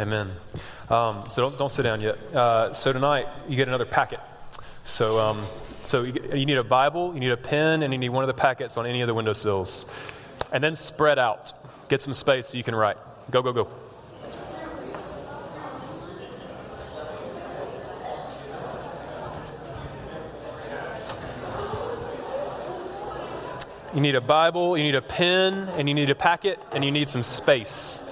Amen. Um, so don't, don't sit down yet. Uh, so tonight you get another packet. So, um, so you, you, need a Bible, you need a pen, and you need one of the packets on any of the windowsills. And then spread out. Get some space so you can write. Go, go, go. You need a Bible, you need a pen, and you need a packet, and you need some space.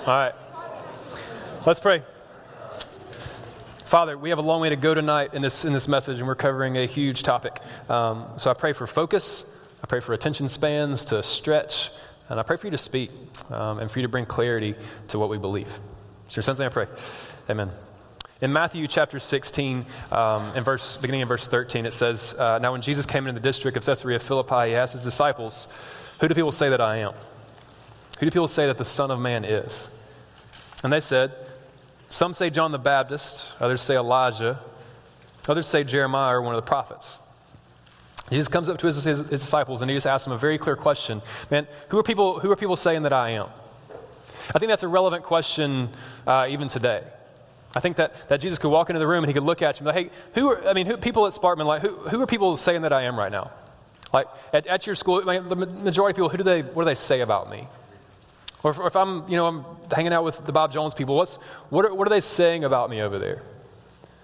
All right. Let's pray. Father, we have a long way to go tonight in this, in this message, and we're covering a huge topic. Um, so I pray for focus. I pray for attention spans to stretch. And I pray for you to speak um, and for you to bring clarity to what we believe. It's your son's name I pray. Amen. In Matthew chapter 16, um, in verse, beginning in verse 13, it says, uh, Now when Jesus came into the district of Caesarea Philippi, he asked his disciples, Who do people say that I am? Who do people say that the Son of Man is? And they said, Some say John the Baptist, others say Elijah, others say Jeremiah or one of the prophets. Jesus comes up to his, his, his, disciples and he just asks them a very clear question Man, who are people, who are people saying that I am? I think that's a relevant question uh, even today. I think that, that Jesus could walk into the room and he could look at you and be like, hey, who are, I mean, who, people at Sparkman, like, who, who are people saying that I am right now? Like, at, at your school, I mean, the majority of people, who do they, what do they say about me? Or if, or if, I'm, you know, I'm hanging out with the Bob Jones people, what's, what, are, what are they saying about me over there?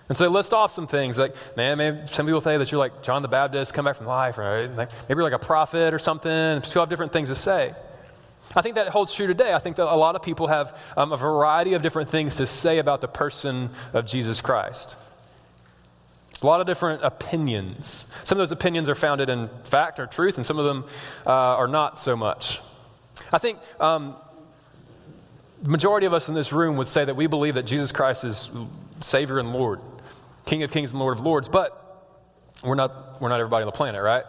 And so they list off some things like, man, maybe some people say that you're like John the Baptist, come back from life, right? Like, maybe you're like a prophet or something. People have different things to say. I think that holds true today. I think that a lot of people have um, a variety of different things to say about the person of Jesus Christ. There's a lot of different opinions. Some of those opinions are founded in fact or truth, and some of them uh, are not so much. I think um, the majority of us in this room would say that we believe that Jesus Christ is Savior and Lord, King of Kings and Lord of Lords, but we're not, we're not everybody on the planet, right?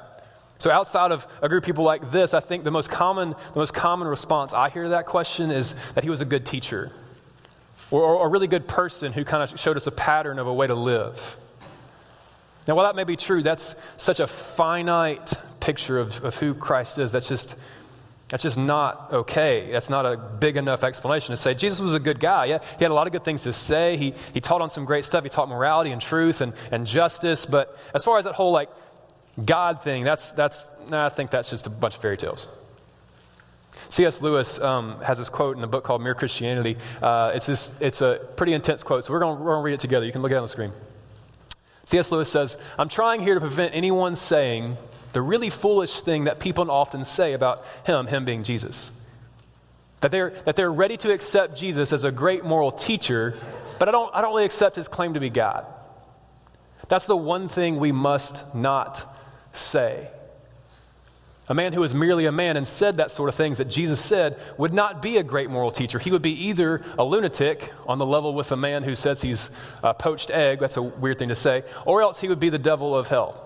So outside of a group of people like this, I think the most common, the most common response I hear to that question is that he was a good teacher or, or a really good person who kind of showed us a pattern of a way to live. Now, while that may be true, that's such a finite picture of, of who Christ is. That's just that's just not okay. That's not a big enough explanation to say Jesus was a good guy. Yeah, he had a lot of good things to say. He, he taught on some great stuff. He taught morality and truth and, and justice. But as far as that whole like God thing, that's, that's nah, I think that's just a bunch of fairy tales. C.S. Lewis um, has this quote in a book called Mere Christianity. Uh, it's, this, it's a pretty intense quote, so we're going to read it together. You can look at it on the screen. C.S. Lewis says, I'm trying here to prevent anyone saying the really foolish thing that people often say about him, him being Jesus. That they're, that they're ready to accept Jesus as a great moral teacher, but I don't, I don't really accept his claim to be God. That's the one thing we must not say. A man who was merely a man and said that sort of things that Jesus said would not be a great moral teacher. He would be either a lunatic on the level with a man who says he's a poached egg, that's a weird thing to say, or else he would be the devil of hell.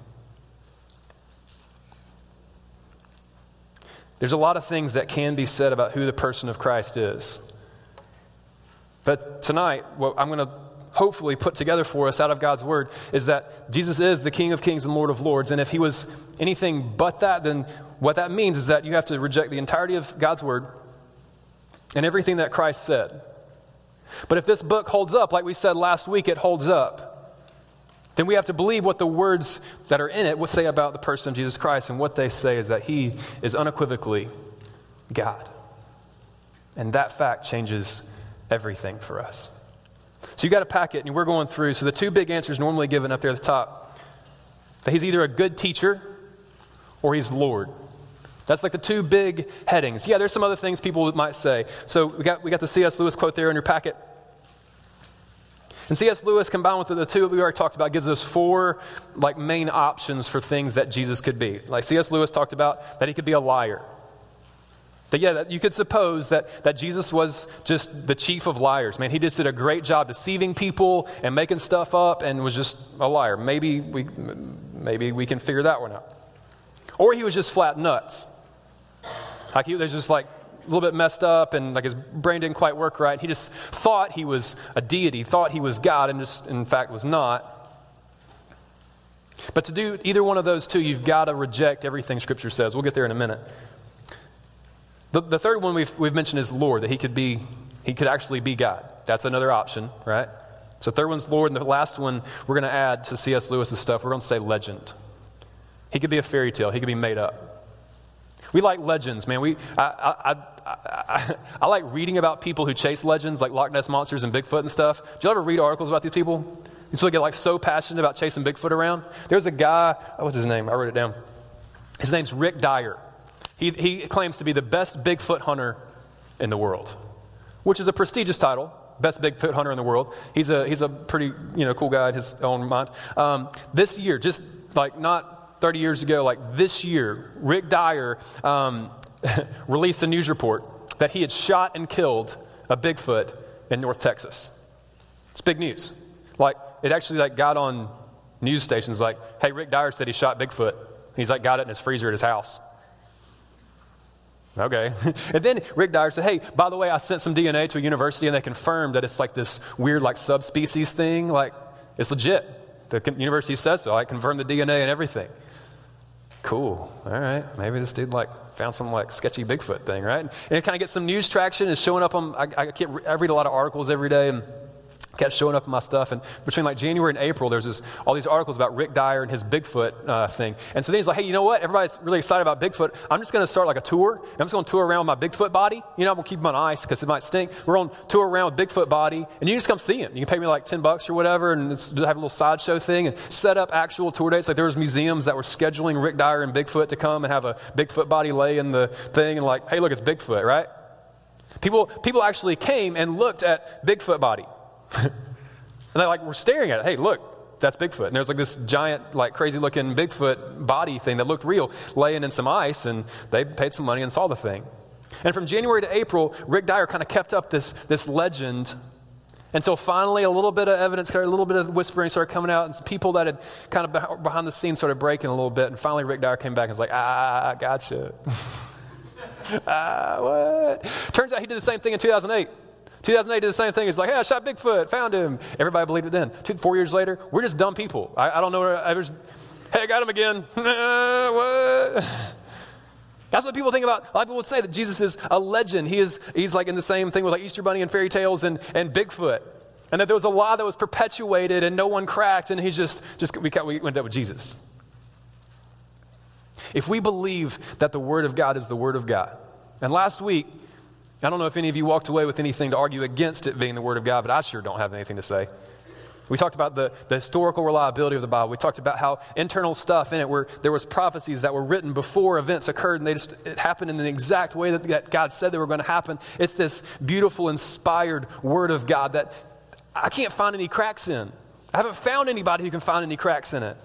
There's a lot of things that can be said about who the person of Christ is. But tonight, what I'm going to hopefully put together for us out of God's word is that Jesus is the King of Kings and Lord of Lords. And if he was anything but that, then what that means is that you have to reject the entirety of God's word and everything that Christ said. But if this book holds up, like we said last week, it holds up, then we have to believe what the words that are in it will say about the person of Jesus Christ. And what they say is that he is unequivocally God. And that fact changes everything for us. So you got a packet, and we're going through. So the two big answers normally given up there at the top that he's either a good teacher or he's Lord. That's like the two big headings. Yeah, there's some other things people might say. So we got, we got the C.S. Lewis quote there in your packet. And C.S. Lewis, combined with the two that we already talked about, gives us four like main options for things that Jesus could be. Like C.S. Lewis talked about that he could be a liar. That, yeah, that you could suppose that, that Jesus was just the chief of liars. Man, he just did a great job deceiving people and making stuff up and was just a liar. Maybe we, maybe we can figure that one out. Or he was just flat nuts. Like he was just like a little bit messed up and like his brain didn't quite work right. He just thought he was a deity, thought he was God, and just in fact was not. But to do either one of those two, you've got to reject everything Scripture says. We'll get there in a minute. The, the third one we've, we've mentioned is Lord, that he could be, he could actually be God. That's another option, right? So third one's Lord, and the last one we're going to add to C.S. Lewis's stuff, we're going to say legend. He could be a fairy tale, he could be made up. We like legends, man. We, I, I, I, I, like reading about people who chase legends like Loch Ness monsters and Bigfoot and stuff. Do you ever read articles about these people? These people get like so passionate about chasing Bigfoot around. There's a guy, what's his name? I wrote it down. His name's Rick Dyer. He, he claims to be the best Bigfoot hunter in the world, which is a prestigious title. Best Bigfoot hunter in the world. He's a, he's a pretty you know, cool guy in his own mind. Um, this year, just like not 30 years ago, like this year, Rick Dyer um, released a news report that he had shot and killed a Bigfoot in North Texas. It's big news. Like, it actually like got on news stations like, hey, Rick Dyer said he shot Bigfoot. He's like got it in his freezer at his house. Okay. And then Rick Dyer said, hey, by the way, I sent some DNA to a university and they confirmed that it's like this weird, like, subspecies thing. Like, it's legit. The university says so. I confirmed the DNA and everything. Cool. All right. Maybe this dude, like, found some, like, sketchy Bigfoot thing, right? And it kind of gets some news traction. It's showing up on, I, I, I read a lot of articles every day and kept showing up in my stuff. And between like January and April, there's this, all these articles about Rick Dyer and his Bigfoot uh, thing. And so then he's like, hey, you know what? Everybody's really excited about Bigfoot. I'm just going to start like a tour. I'm just going to tour around with my Bigfoot body. You know, I'm going to keep him on ice because it might stink. We're on tour around with Bigfoot body. And you just come see him. You can pay me like 10 bucks or whatever and have a little sideshow thing and set up actual tour dates. Like there was museums that were scheduling Rick Dyer and Bigfoot to come and have a Bigfoot body lay in the thing and like, hey, look, it's Bigfoot, right? People, people actually came and looked at Bigfoot body. And they like were staring at it. Hey, look, that's Bigfoot. And there's like this giant, like crazy looking Bigfoot body thing that looked real laying in some ice, and they paid some money and saw the thing. And from January to April, Rick Dyer kind of kept up this, this legend until finally a little bit of evidence, started, a little bit of whispering started coming out, and some people that had kind of behind the scenes started breaking a little bit. And finally, Rick Dyer came back and was like, ah, gotcha. ah, what? Turns out he did the same thing in 2008. 2008 did the same thing. It's like, hey, I shot Bigfoot, found him. Everybody believed it then. Two, four years later, we're just dumb people. I, I don't know. I hey, I got him again. Uh, what? That's what people think about. A lot of people would say that Jesus is a legend. He is, he's like in the same thing with like Easter Bunny and fairy tales and, and Bigfoot. And that there was a lie that was perpetuated and no one cracked, and he's just, just we, we went up with Jesus. If we believe that the Word of God is the Word of God, and last week I don't know if any of you walked away with anything to argue against it being the Word of God, but I sure don't have anything to say. We talked about the, the historical reliability of the Bible. We talked about how internal stuff in it where there was prophecies that were written before events occurred and they just it happened in the exact way that, that God said they were going to happen. It's this beautiful, inspired Word of God that I can't find any cracks in. I haven't found anybody who can find any cracks in it.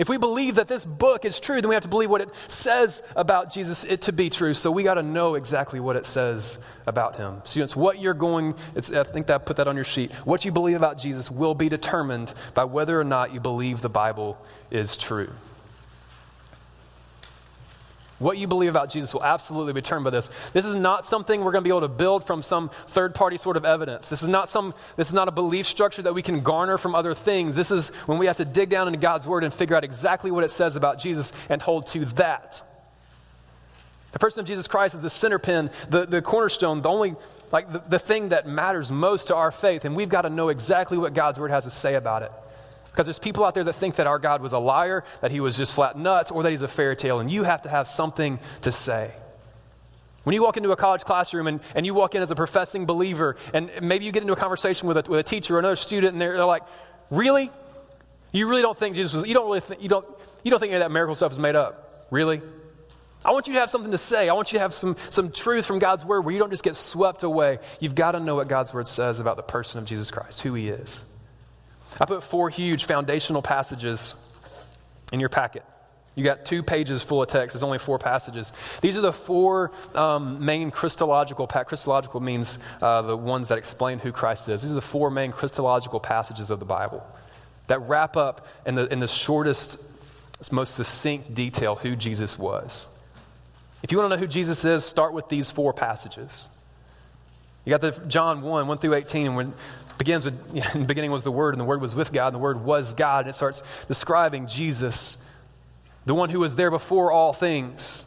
If we believe that this book is true, then we have to believe what it says about Jesus it to be true. So we got to know exactly what it says about him. Students, what you're going, I think that put that on your sheet. What you believe about Jesus will be determined by whether or not you believe the Bible is true. What you believe about Jesus will absolutely be determined by this. This is not something we're going to be able to build from some third party sort of evidence. This is not some this is not a belief structure that we can garner from other things. This is when we have to dig down into God's word and figure out exactly what it says about Jesus and hold to that. The person of Jesus Christ is the center pin, the, the cornerstone, the only, like the, the thing that matters most to our faith. And we've got to know exactly what God's word has to say about it. Because there's people out there that think that our God was a liar, that he was just flat nuts, or that he's a fairy tale, and you have to have something to say. When you walk into a college classroom and, and you walk in as a professing believer, and maybe you get into a conversation with a, with a teacher or another student, and they're, they're like, Really? You really don't think Jesus was, you don't really think, you don't, you don't think any of that miracle stuff is made up? Really? I want you to have something to say. I want you to have some, some truth from God's word where you don't just get swept away. You've got to know what God's word says about the person of Jesus Christ, who he is. I put four huge foundational passages in your packet. You got two pages full of text. There's only four passages. These are the four um, main Christological. Christological means uh, the ones that explain who Christ is. These are the four main Christological passages of the Bible that wrap up in the, in the shortest, most succinct detail who Jesus was. If you want to know who Jesus is, start with these four passages. You got the John 1, 1 through 18, and when begins with, in the beginning was the Word, and the Word was with God, and the Word was God, and it starts describing Jesus, the one who was there before all things,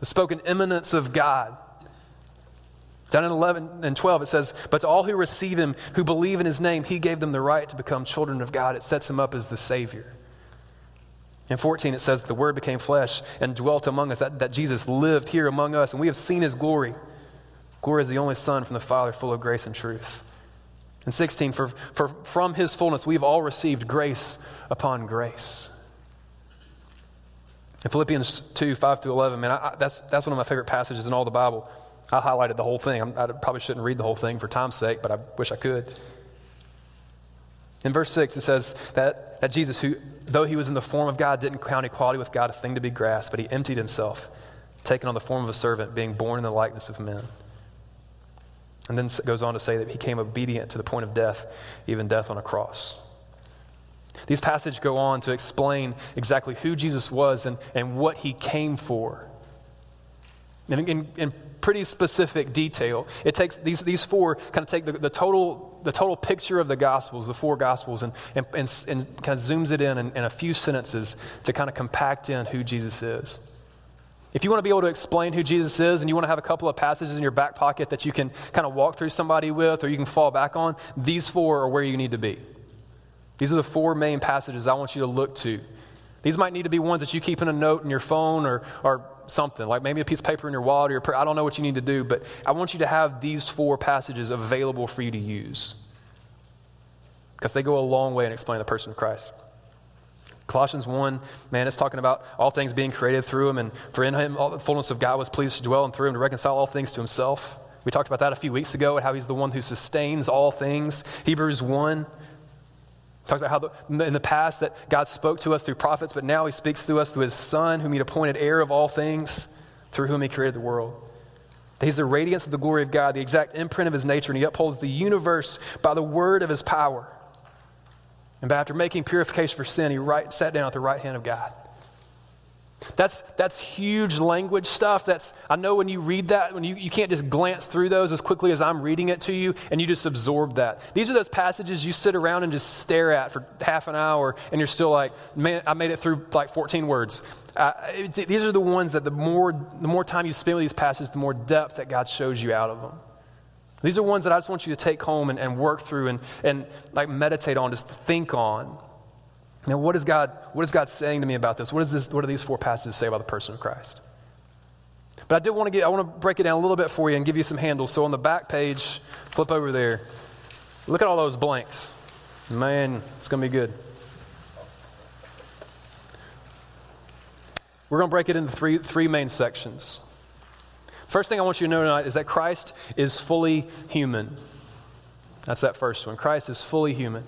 the spoken eminence of God. Down in 11 and 12, it says, But to all who receive him, who believe in his name, he gave them the right to become children of God. It sets him up as the Savior. In 14, it says, The Word became flesh and dwelt among us, that, that Jesus lived here among us, and we have seen his glory. Glory is the only Son from the Father, full of grace and truth. In 16, for, for from his fullness we've all received grace upon grace. In Philippians 2, 5 through 11, man, I, I, that's, that's one of my favorite passages in all the Bible. I highlighted the whole thing. i I probably shouldn't read the whole thing for time's sake, but I wish I could. In verse 6, it says that, that Jesus, who, though he was in the form of God, didn't count equality with God a thing to be grasped, but he emptied himself, taking on the form of a servant, being born in the likeness of men. And then goes on to say that he became obedient to the point of death, even death on a cross. These passages go on to explain exactly who Jesus was and, and what he came for. And in, in pretty specific detail. It takes these, these four kind of take the, the, total, the total picture of the Gospels, the four Gospels, and, and, and, and kind of zooms it in, in in a few sentences to kind of compact in who Jesus is. If you want to be able to explain who Jesus is and you want to have a couple of passages in your back pocket that you can kind of walk through somebody with or you can fall back on, these four are where you need to be. These are the four main passages I want you to look to. These might need to be ones that you keep in a note in your phone or, or something, like maybe a piece of paper in your wallet or your, I don't know what you need to do, but I want you to have these four passages available for you to use because they go a long way in explaining the person of Christ. Colossians 1, man, it's talking about all things being created through him, and for in him all the fullness of God was pleased to dwell, and through him to reconcile all things to himself. We talked about that a few weeks ago, and how he's the one who sustains all things. Hebrews 1 talks about how the, in the past that God spoke to us through prophets, but now he speaks to us through his Son, whom he appointed heir of all things, through whom he created the world. He's the radiance of the glory of God, the exact imprint of his nature, and he upholds the universe by the word of his power. And after making purification for sin, he right, sat down at the right hand of God. That's, that's huge language stuff. That's, I know when you read that, when you, you can't just glance through those as quickly as I'm reading it to you and you just absorb that. These are those passages you sit around and just stare at for half an hour and you're still like, man, I made it through like 14 words. Uh, it, these are the ones that the more, the more time you spend with these passages, the more depth that God shows you out of them. These are ones that I just want you to take home and, and work through and, and like meditate on, just think on. Now, what is God, what is God saying to me about this? What, is this? what do these four passages say about the person of Christ? But I did want to get, I want to break it down a little bit for you and give you some handles. So on the back page, flip over there. Look at all those blanks. Man, it's going to be good. We're going to break it into three, three main sections. First thing I want you to know tonight is that Christ is fully human. That's that first one. Christ is fully human.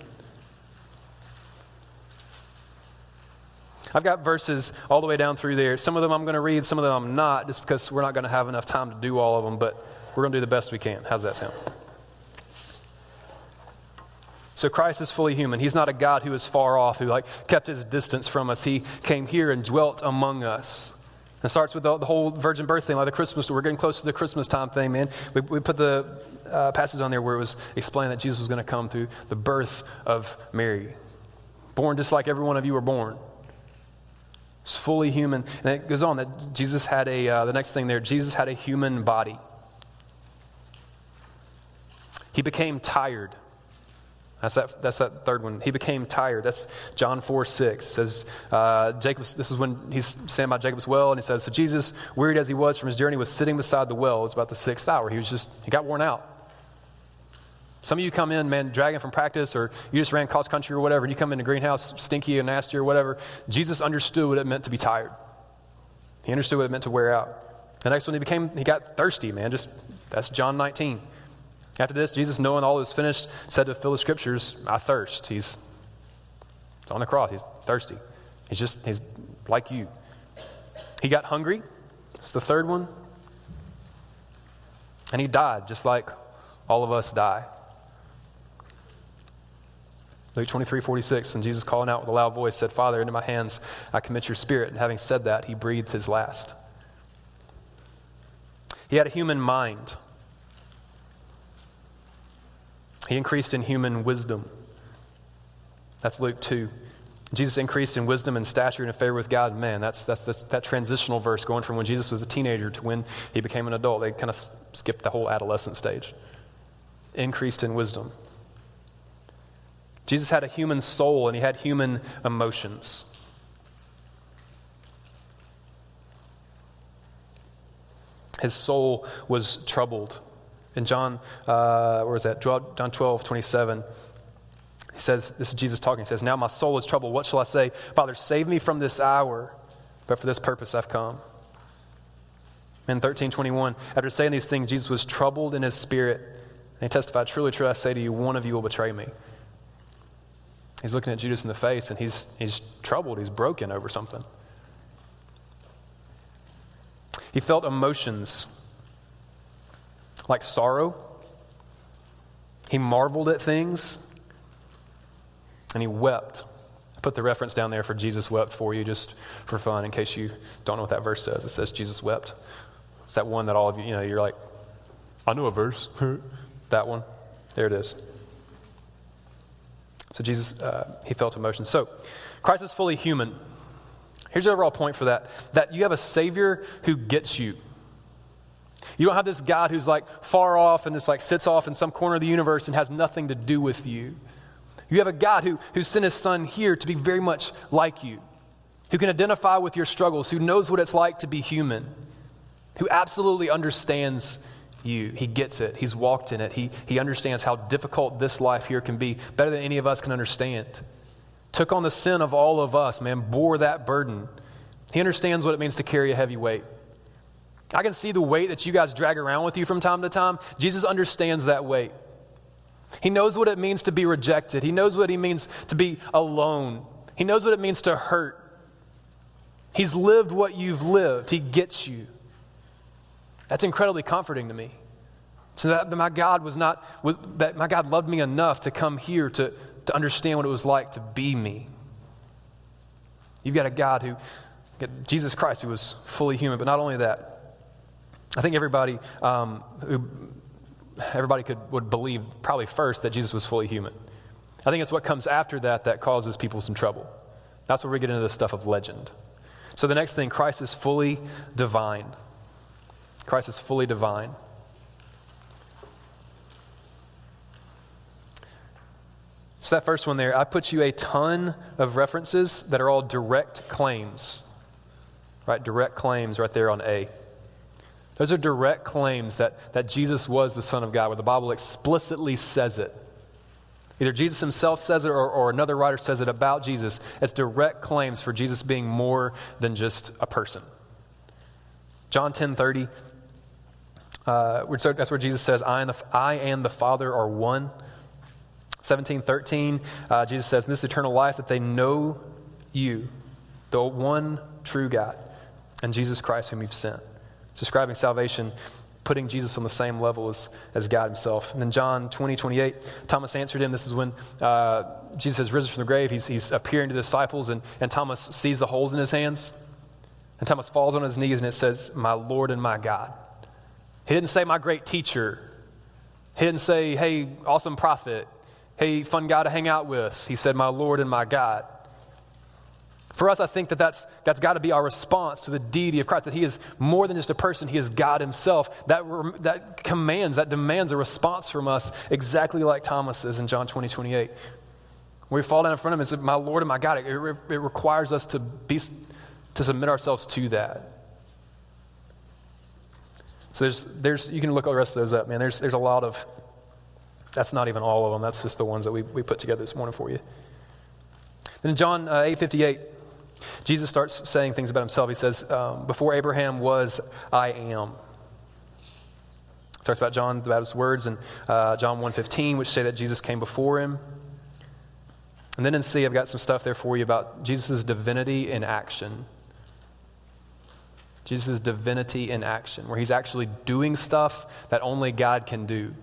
I've got verses all the way down through there. Some of them I'm going to read, some of them I'm not, just because we're not going to have enough time to do all of them, but we're going to do the best we can. How's that sound? So Christ is fully human. He's not a God who is far off, who like kept his distance from us. He came here and dwelt among us. It starts with the, the, whole virgin birth thing, like the Christmas. We're getting close to the Christmas time thing, man. We, we put the uh, passage on there where it was explained that Jesus was going to come through the birth of Mary, born just like every one of you were born. He's fully human. And it goes on that Jesus had a, uh, the next thing there, Jesus had a human body. He became tired. That's that, that's that third one. He became tired. That's John 4 6. says, uh, Jacob's, this is when he's saying by Jacob's well, and he says, So Jesus, wearied as he was from his journey, was sitting beside the well. It was about the sixth hour. He was just, he got worn out. Some of you come in, man, dragging from practice, or you just ran cross country or whatever, and you come in the greenhouse stinky and nasty or whatever. Jesus understood what it meant to be tired. He understood what it meant to wear out. The next one, he became, he got thirsty, man. Just that's John 19. After this, Jesus, knowing all was finished, said to fill the scriptures, I thirst. He's on the cross. He's thirsty. He's just, he's like you. He got hungry. It's the third one. And he died, just like all of us die. Luke 23, 46, when Jesus calling out with a loud voice said, Father, into my hands I commit your spirit. And having said that, he breathed his last. He had a human mind. He increased in human wisdom. That's Luke 2. Jesus increased in wisdom and stature and in favor with God and man. That's, that's, that's, that transitional verse going from when Jesus was a teenager to when he became an adult. They kind of skipped the whole adolescent stage. Increased in wisdom. Jesus had a human soul and he had human emotions. His soul was troubled. In John, uh, where is that? John 12, 27. He says, This is Jesus talking. He says, Now my soul is troubled. What shall I say? Father, save me from this hour, but for this purpose I've come. In 13, 21, after saying these things, Jesus was troubled in his spirit. And he testified, Truly, truly, I say to you, one of you will betray me. He's looking at Judas in the face and he's, he's troubled. He's broken over something. He felt emotions like sorrow. He marveled at things and he wept. I put the reference down there for Jesus wept for you just for fun in case you don't know what that verse says. It says Jesus wept. It's that one that all of you, you know, you're like, I know a verse. that one. There it is. So Jesus, uh, he felt emotion. So Christ is fully human. Here's the overall point for that that you have a Savior who gets you. You don't have this God who's like far off and just like sits off in some corner of the universe and has nothing to do with you. You have a God who, who sent his son here to be very much like you, who can identify with your struggles, who knows what it's like to be human, who absolutely understands you. He gets it. He's walked in it. He, he understands how difficult this life here can be, better than any of us can understand. Took on the sin of all of us, man, bore that burden. He understands what it means to carry a heavy weight. I can see the weight that you guys drag around with you from time to time. Jesus understands that weight. He knows what it means to be rejected, He knows what it means to be alone, He knows what it means to hurt. He's lived what you've lived, He gets you. That's incredibly comforting to me. So that my God was not, that my God loved me enough to come here to, to understand what it was like to be me. You've got a God who, Jesus Christ, who was fully human, but not only that, I think everybody um, who everybody could would believe probably first that Jesus was fully human. I think it's what comes after that that causes people some trouble. That's where we get into the stuff of legend. So the next thing, Christ is fully divine. Christ is fully divine. So that first one there, I put you a ton of references that are all direct claims. Right? Direct claims right there on A. Those are direct claims that, that Jesus was the Son of God, where the Bible explicitly says it. Either Jesus himself says it or, or another writer says it about Jesus. It's direct claims for Jesus being more than just a person. John 10 30, uh, that's where Jesus says, I and, the, I and the Father are one. 17 13, uh, Jesus says, In this eternal life, that they know you, the one true God, and Jesus Christ, whom you've sent describing salvation, putting Jesus on the same level as, as God himself. And then John 20, 28, Thomas answered him. This is when uh, Jesus has risen from the grave. He's, he's appearing to the disciples, and, and Thomas sees the holes in his hands. And Thomas falls on his knees, and it says, My Lord and my God. He didn't say, My great teacher. He didn't say, Hey, awesome prophet. Hey, fun guy to hang out with. He said, My Lord and my God. For us, I think that that's, that's got to be our response to the deity of Christ, that he is more than just a person, he is God himself. That, that commands, that demands a response from us, exactly like Thomas is in John 20, 28. When we fall down in front of him and say, My Lord and my God, it, it, it requires us to, be, to submit ourselves to that. So there's, there's, you can look all the rest of those up, man. There's, there's a lot of, that's not even all of them. That's just the ones that we, we put together this morning for you. Then John uh, 8.58, Jesus starts saying things about himself. He says, um, Before Abraham was, I am. Talks about John about his words in uh, John 1.15, which say that Jesus came before him. And then in C, I've got some stuff there for you about Jesus' divinity in action. Jesus' divinity in action, where he's actually doing stuff that only God can do.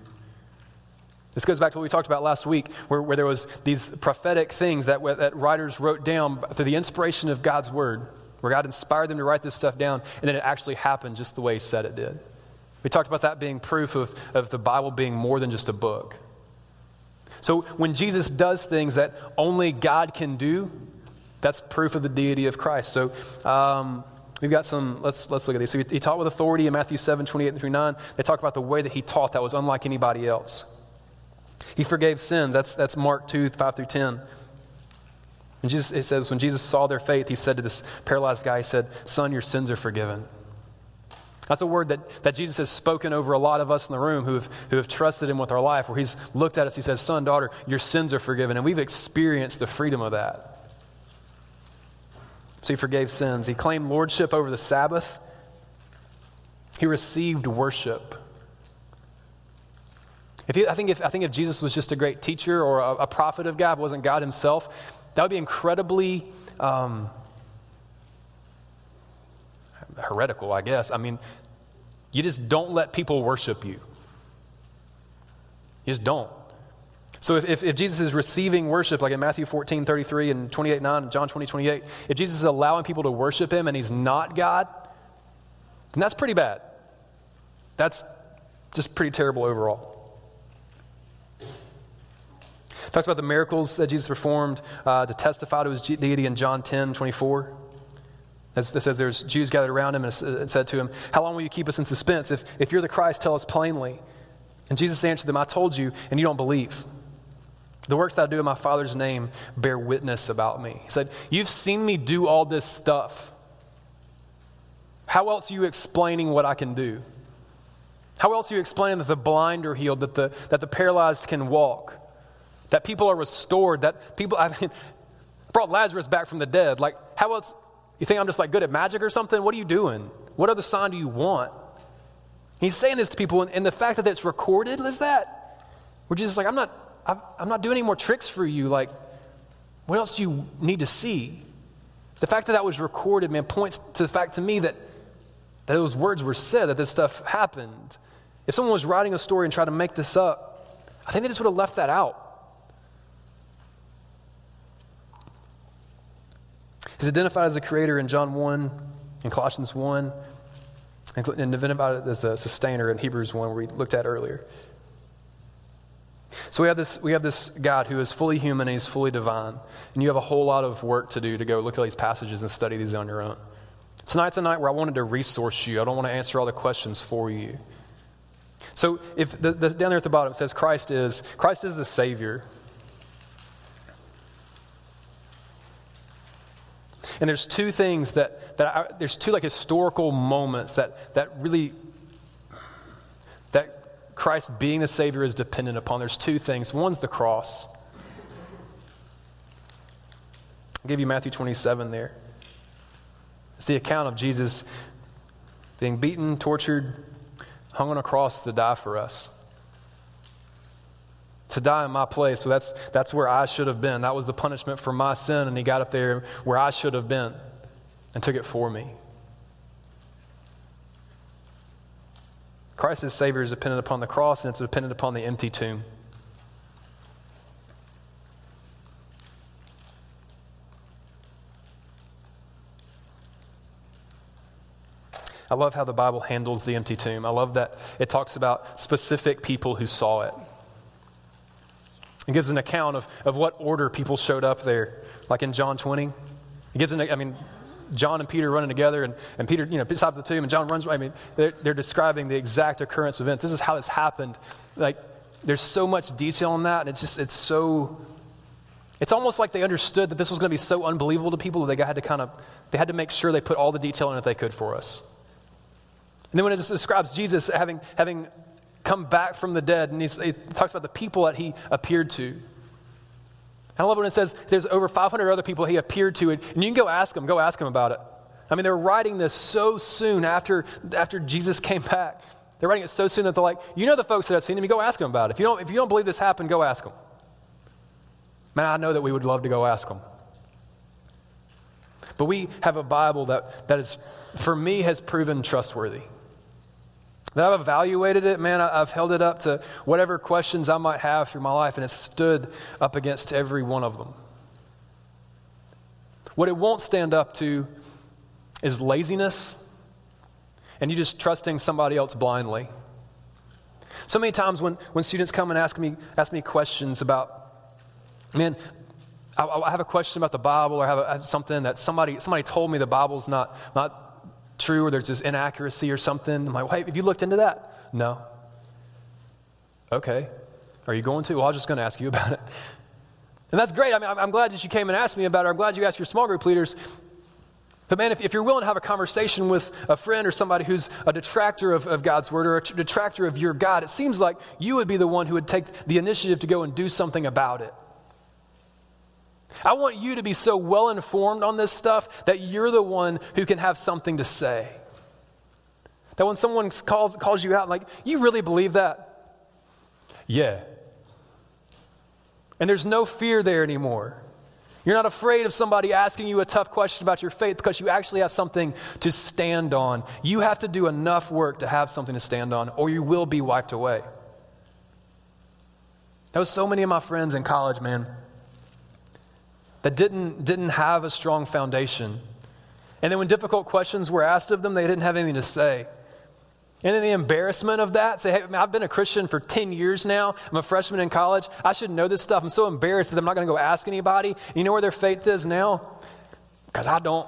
This goes back to what we talked about last week, where, where there was these prophetic things that, that writers wrote down through the inspiration of God's word, where God inspired them to write this stuff down, and then it actually happened just the way He said it did. We talked about that being proof of, of the Bible being more than just a book. So when Jesus does things that only God can do, that's proof of the deity of Christ. So um, we've got some, let's, let's look at these. So he, he taught with authority in Matthew 7, 28 and 29. They talk about the way that he taught that was unlike anybody else. He forgave sins. That's, that's Mark 2, 5 through 10. And Jesus, it says, when Jesus saw their faith, he said to this paralyzed guy, he said, Son, your sins are forgiven. That's a word that, that Jesus has spoken over a lot of us in the room who have, who have trusted him with our life, where he's looked at us, he says, Son, daughter, your sins are forgiven. And we've experienced the freedom of that. So he forgave sins. He claimed lordship over the Sabbath. He received worship. If he, I, think if, I think if Jesus was just a great teacher or a, a prophet of God, wasn't God himself, that would be incredibly um, heretical, I guess. I mean, you just don't let people worship you. You just don't. So if, if, if, Jesus is receiving worship, like in Matthew 14, 33 and 28, 9, and John 20, 28, if Jesus is allowing people to worship him and he's not God, then that's pretty bad. That's just pretty terrible overall. Talks about the miracles that Jesus performed uh, to testify to his deity in John 10 24. As it says, there's Jews gathered around him and said to him, How long will you keep us in suspense? If, if you're the Christ, tell us plainly. And Jesus answered them, I told you, and you don't believe. The works that I do in my Father's name bear witness about me. He said, You've seen me do all this stuff. How else are you explaining what I can do? How else are you explaining that the blind are healed, that the, that the paralyzed can walk? That people are restored, that people, I mean, brought Lazarus back from the dead. Like, how else? You think I'm just like good at magic or something? What are you doing? What other sign do you want? He's saying this to people, and, and the fact that it's recorded is that we're just like, I'm not, I'm not doing any more tricks for you. Like, what else do you need to see? The fact that that was recorded, man, points to the fact to me that, that those words were said, that this stuff happened. If someone was writing a story and tried to make this up, I think they just would have left that out. He's identified as a creator in John 1, in Colossians 1, and identified as the sustainer in Hebrews 1, where we looked at earlier. So we have this, we have this God who is fully human and he's fully divine. And you have a whole lot of work to do to go look at these passages and study these on your own. Tonight's a night where I wanted to resource you. I don't want to answer all the questions for you. So if the, the, down there at the bottom it says Christ is Christ is the Savior. And there's two things that, that I, there's two like historical moments that, that really, that Christ being the Savior is dependent upon. There's two things. One's the cross. I'll give you Matthew 27 there. It's the account of Jesus being beaten, tortured, hung on a cross to die for us to die in my place. So that's, that's where I should have been. That was the punishment for my sin. And he got up there where I should have been and took it for me. Christ as Savior is dependent upon the cross and it's dependent upon the empty tomb. I love how the Bible handles the empty tomb. I love that it talks about specific people who saw it. It gives an account of, of what order people showed up there. Like in John 20, He gives an, I mean, John and Peter running together, and, and Peter, you know, stops the tomb, and John runs. I mean, they're, they're describing the exact occurrence event. This is how this happened. Like, there's so much detail in that, and it's just, it's so, it's almost like they understood that this was going to be so unbelievable to people that they had to kind of, they had to make sure they put all the detail in that they could for us. And then when it describes Jesus having, having come back from the dead, and he talks about the people that he appeared to. I love when it says there's over 500 other people he appeared to, and you can go ask them, go ask them about it. I mean, they're writing this so soon after, after Jesus came back. They're writing it so soon that they're like, you know the folks that have seen him, you go ask them about it. If you don't, if you don't believe this happened, go ask them. Man, I know that we would love to go ask them. But we have a Bible that, that is, for me, has proven trustworthy. That I've evaluated it, man, I've held it up to whatever questions I might have through my life, and it's stood up against every one of them. What it won't stand up to is laziness and you just trusting somebody else blindly. So many times when, when students come and ask me, ask me questions about, man, I, I have a question about the Bible or I have, a, I have something that somebody, somebody told me the Bible's not, not true or there's this inaccuracy or something. I'm like, hey, have you looked into that? No. Okay. Are you going to? Well, I was just going to ask you about it. And that's great. I mean, I'm glad that you came and asked me about it. I'm glad you asked your small group leaders. But man, if, if you're willing to have a conversation with a friend or somebody who's a detractor of, of God's word or a detractor of your God, it seems like you would be the one who would take the initiative to go and do something about it. I want you to be so well informed on this stuff that you're the one who can have something to say. That when someone calls, calls you out, like, you really believe that? Yeah. And there's no fear there anymore. You're not afraid of somebody asking you a tough question about your faith because you actually have something to stand on. You have to do enough work to have something to stand on, or you will be wiped away. That was so many of my friends in college, man that didn't, didn't have a strong foundation. And then when difficult questions were asked of them, they didn't have anything to say. And then the embarrassment of that, say, hey, I've been a Christian for 10 years now. I'm a freshman in college. I should know this stuff. I'm so embarrassed that I'm not going to go ask anybody. You know where their faith is now? Because I don't.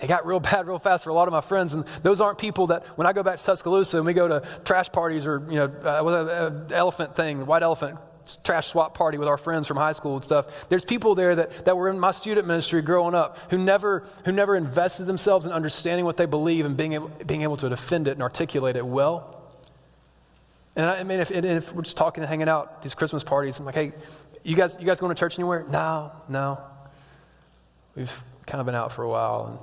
It got real bad real fast for a lot of my friends, and those aren't people that when I go back to Tuscaloosa and we go to trash parties or you know, uh, elephant thing, white elephant trash swap party with our friends from high school and stuff. There's people there that, that were in my student ministry growing up who never, who never invested themselves in understanding what they believe and being able, being able to defend it and articulate it well. And I, I mean, if, if we're just talking and hanging out these Christmas parties, I'm like, hey, you guys, you guys going to church anywhere? No, no. We've kind of been out for a while, and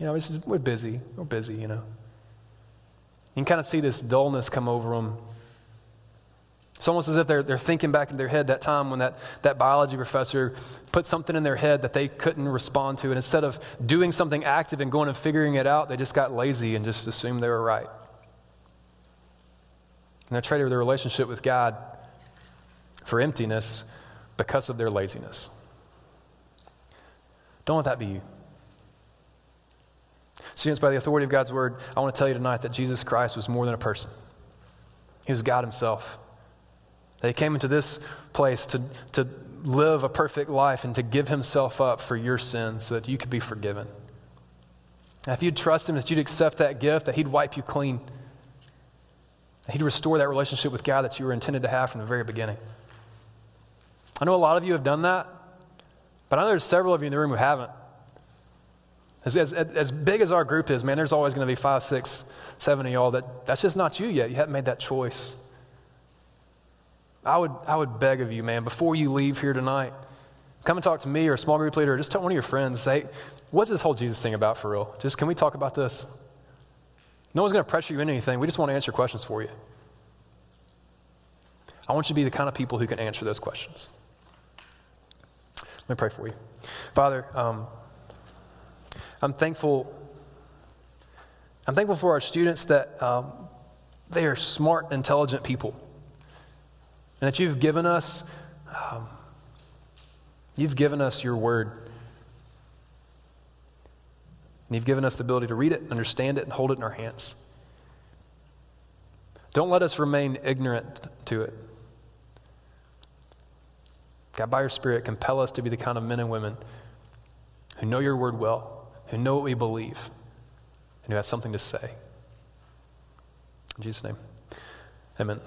you know, is, we're busy. We're busy, you know. You can kind of see this dullness come over them it's almost as if they're, they're thinking back in their head that time when that, that biology professor put something in their head that they couldn't respond to. And instead of doing something active and going and figuring it out, they just got lazy and just assumed they were right. And they traded their relationship with God for emptiness because of their laziness. Don't let that be you. Students, by the authority of God's word, I want to tell you tonight that Jesus Christ was more than a person, He was God Himself. That he came into this place to, to live a perfect life and to give himself up for your sins so that you could be forgiven. If you'd trust him, that you'd accept that gift, that he'd wipe you clean, that he'd restore that relationship with God that you were intended to have from the very beginning. I know a lot of you have done that, but I know there's several of you in the room who haven't. As, as, as big as our group is, man, there's always going to be five, six, seven of y'all that that's just not you yet. You haven't made that choice. I would, I would beg of you, man, before you leave here tonight, come and talk to me or a small group leader or just tell one of your friends, say, what's this whole Jesus thing about for real? Just can we talk about this? No one's going to pressure you into anything. We just want to answer questions for you. I want you to be the kind of people who can answer those questions. Let me pray for you. Father, um, I'm thankful. I'm thankful for our students that um, they are smart, intelligent people and that you've given us, um, you've given us your word. And you've given us the ability to read it, understand it, and hold it in our hands. Don't let us remain ignorant to it. God, by your Spirit, compel us to be the kind of men and women who know your word well, who know what we believe, and who have something to say. In Jesus' name, amen.